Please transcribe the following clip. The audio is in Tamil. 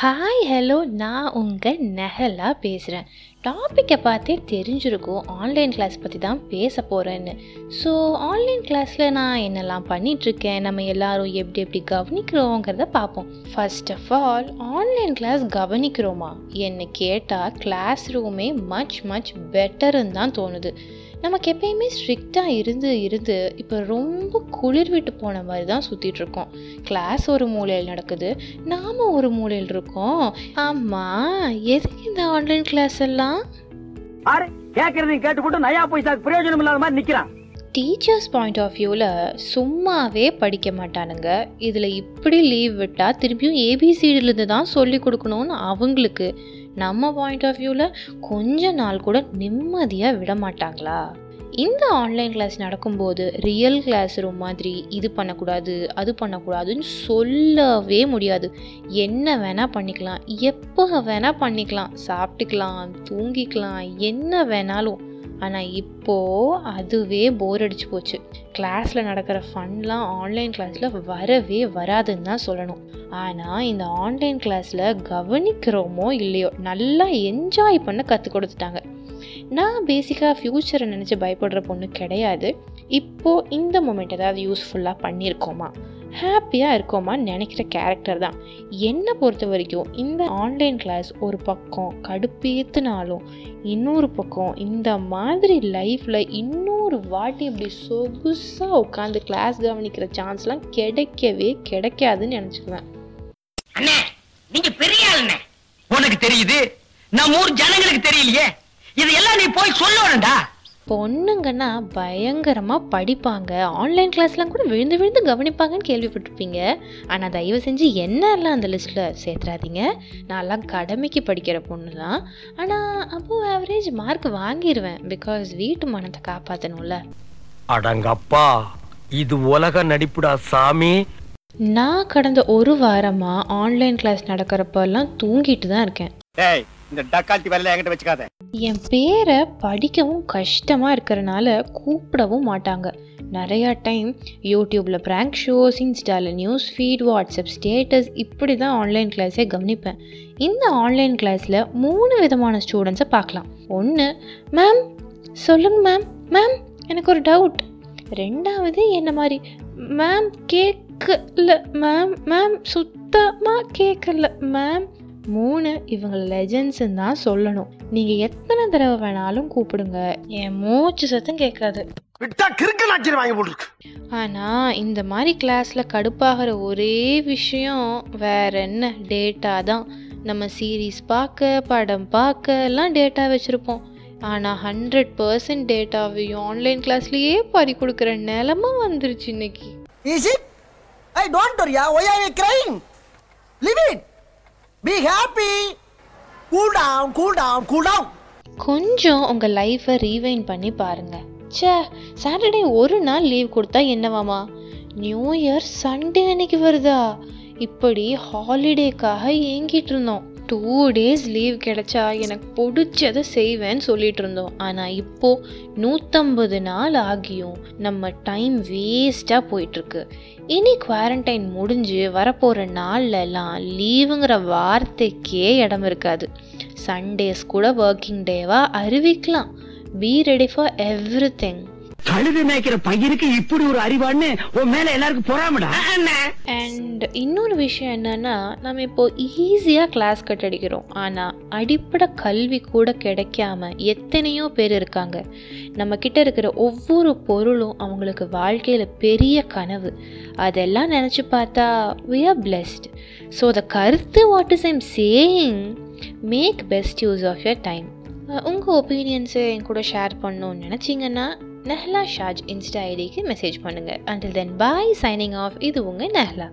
ஹாய் ஹலோ நான் உங்கள் நெஹலா பேசுகிறேன் டாப்பிக்கை பார்த்தே தெரிஞ்சிருக்கும். ஆன்லைன் கிளாஸ் பற்றி தான் பேச போகிறேன்னு ஸோ ஆன்லைன் கிளாஸில் நான் என்னெல்லாம் பண்ணிகிட்ருக்கேன் நம்ம எல்லாரும் எப்படி எப்படி கவனிக்கிறோங்கிறத பார்ப்போம். First of all online class கவனிக்கிறோமா? என்னை கேட்டால் கிளாஸ் ரூமே மச் மச் பெட்டருன்னு தான் தோணுது. நமக்கு எப்பயுமே ஸ்ட்ரிக்டாக இருந்து இருந்து இப்போ ரொம்ப குளிர் விட்டு போன மாதிரி தான் சுற்றிட்டு இருக்கோம். கிளாஸ் ஒரு மூலையில் நடக்குது நாம் ஒரு மூலையில் இருக்கோம். ஆமாம் எதுக்கு இந்த ஆன்லைன் கிளாஸ் எல்லாம்? கேட்டுக்கிட்டு நயா பைசாக்கு பிரயோஜனம் இல்லாத மாதிரி நிக்கிறான். டீச்சர்ஸ் பாயிண்ட் ஆஃப் வியூவில் சும்மாவே படிக்க மாட்டானுங்க. இதில் இப்படி லீவ் விட்டால் திரும்பியும் ஏபிசிடிலேருந்து தான் சொல்லி கொடுக்கணும்னு அவங்களுக்கு. நம்ம பாயிண்ட் ஆஃப் வியூவில் கொஞ்ச நாள் கூட நிம்மதியாக விட மாட்டாங்களா? இந்த ஆன்லைன் கிளாஸ் நடக்கும்போது ரியல் கிளாஸ் ரூம் மாதிரி இது பண்ணக்கூடாது அது பண்ணக்கூடாதுன்னு சொல்லவே முடியாது. என்ன வேணால் பண்ணிக்கலாம் எப்போ வேணால் பண்ணிக்கலாம். சாப்பிட்டுக்கலாம் தூங்கிக்கலாம் என்ன வேணாலும். ஆனால் இப்போது அதுவே போர் அடிச்சு போச்சு. கிளாஸில் நடக்கிற ஃபன்லாம் ஆன்லைன் கிளாஸில் வரவே வராதுன்னு தான் சொல்லணும். ஆனால் இந்த ஆன்லைன் கிளாஸில் கவனிக்கிறோமோ இல்லையோ நல்லா என்ஜாய் பண்ண கற்றுக் கொடுத்துட்டாங்க. நான் பேசிக்காக ஃப்யூச்சரை நினச்சி பயப்படுற பொண்ணு கிடையாது. இப்போது இந்த மூமெண்ட் ஏதாவது யூஸ்ஃபுல்லாக பண்ணியிருக்கோமா? ஹாப்பியாக இருக்கோமான்னு நினைக்கிற கேரக்டர் தான். என்னை பொறுத்த வரைக்கும் இந்த ஆன்லைன் கிளாஸ் ஒரு பக்கம் கடுப்பேற்றுனாலும் இன்னொரு பக்கம் இந்த மாதிரி லைஃப்பில் இன்னொரு வாட்டி இப்படி சொகுசாக உட்காந்து கிளாஸ் கவனிக்கிற சான்ஸ்லாம் கிடைக்கவே கிடைக்காதுன்னு நினச்சிக்குவேன். அண்ணே நீங்க பெரிய ஆளுண்ணே. உனக்கு தெரியுது? நம்ம ஊர் ஜனங்களுக்கு தெரியலையே. இதெல்லாம் நீ போய் சொல்லணும்டா. பொண்ணுங்கன்னா பயங்கரமாக படிப்பாங்க. ஆன்லைன் கிளாஸ்லாம் கூட விழுந்து விழுந்து கவனிப்பாங்கன்னு கேள்விப்பட்டிருப்பீங்க. ஆனால் தயவு செஞ்சு என்னெல்லாம் அந்த லிஸ்ட்டில் சேர்த்துறாதீங்க. நான்லாம் கடமைக்கு படிக்கிற பொண்ணு தான் ஆனால் அப்போ ஆவரேஜ் மார்க் வாங்கிடுவேன் பிகாஸ் வீட்டு மனத்தை காப்பாற்றணும்ல அடங்கப்பா. இது உலக நடிப்புடா சாமி. நான் கடந்த ஒரு வாரமாக ஆன்லைன் கிளாஸ் நடக்கிறப்பெல்லாம் தூங்கிட்டு தான் இருக்கேன். டேய் இந்த டக்கால்ட்டி வேலையில என்கிட்ட வச்சுக்காத. என் பேரை படிக்கவும் கஷ்டமாக இருக்கிறனால கூப்பிடவும் மாட்டாங்க. நிறையா டைம் யூடியூப்பில் ப்ராங்க் ஷோஸ் இன்ஸ்டாவில் நியூஸ் ஃபீட் வாட்ஸ்அப் ஸ்டேட்டஸ் இப்படி தான் ஆன்லைன் கிளாஸே கவனிப்பேன். இந்த ஆன்லைன் கிளாஸில் மூணு விதமான ஸ்டூடெண்ட்ஸை பார்க்கலாம். ஒன்று மேம் சொல்லுங்க மேம் மேம் எனக்கு ஒரு டவுட் ரெண்டாவது என்ன மாதிரி மேம் கேட்கல மேம் மேம் சுத்தமாக கேட்கல மேம் மூணு இவங்க லெஜண்ட்ஸ்ன்னு தான் சொல்லணும். நீங்கள் எத்தனை தடவை வேணாலும் கூப்பிடுங்க. என் மூச்சு சத்தம் கேட்காது. விட்டா கிறுக்கு நாச்சிரி வாங்கி போட்டுருக்கு. ஆனால் இந்த மாதிரி கிளாஸில் கடுப்பாகிற ஒரே விஷயம் வேற என்ன? டேட்டா தான். நம்ம சீரீஸ் பார்க்க படம் பார்க்க எல்லாம் டேட்டா வச்சுருப்போம். ஆனால் ஹண்ட்ரட் பர்சன்ட் டேட்டாவையும் ஆன்லைன் கிளாஸ்லேயே பறி கொடுக்குற நிலமை வந்துருச்சு இன்னைக்கு. Is it? I don't worry. ah. Why are be happy cool down cool down cool down கொஞ்சம் உங்கள் லைஃப்பை ரீவைன் பண்ணி பாருங்கள் ச்சே சாட்டர்டே ஒரு நாள் லீவ் கொடுத்தா என்னவாமா நியூ இயர் சண்டே அன்னைக்கு வருதா? இப்படி ஹாலிடேக்காக ஏங்கிட்டு இருந்தோம். டூ டேஸ் லீவ் கிடைச்சா எனக்கு பிடிச்சதை செய்வேன்னு சொல்லிட்டு இருந்தோம். ஆனால் இப்போ நூற்றம்பது நாள் ஆகியும் நம்ம டைம் வேஸ்ட்டாக போயிட்டுருக்கு. இனி குவாரண்டைன் முடிஞ்சு வரப்போகிற நாள்லலாம் லீவுங்கிற வார்த்தைக்கே இடம் இருக்காது. சண்டேஸ் கூட ஒர்க்கிங் டேவாக அறிவிக்கலாம். Be ready for everything கழுது மேய்க்கிற பையனுக்கு இப்படி ஒரு அறிவான்னு உன் மேல எல்லாருக்கும் பொறாமடா? அண்ட் இன்னொரு விஷயம் என்னன்னா நம்ம இப்போ ஈஸியாக கிளாஸ் கட் அடிக்கிறோம் ஆனால் அடிப்படை கல்வி கூட கிடைக்காம எத்தனையோ பேர் இருக்காங்க. நம்ம கிட்ட இருக்கிற ஒவ்வொரு பொருளும் அவங்களுக்கு வாழ்க்கையில் பெரிய கனவு. அதெல்லாம் நினச்சி பார்த்தா we are blessed. So the கருத்து what is I'm saying make best use of your time உங்கள் ஒப்பீனியன்ஸை என் கூட ஷேர் பண்ணணும்னு நினச்சிங்கன்னா நெஹ்லா ஷாஜ் இன்ஸ்டா ஐடிக்கு மெசேஜ் பண்ணுங்கள் until then bye signing off இது உங்கள் நெஹ்லா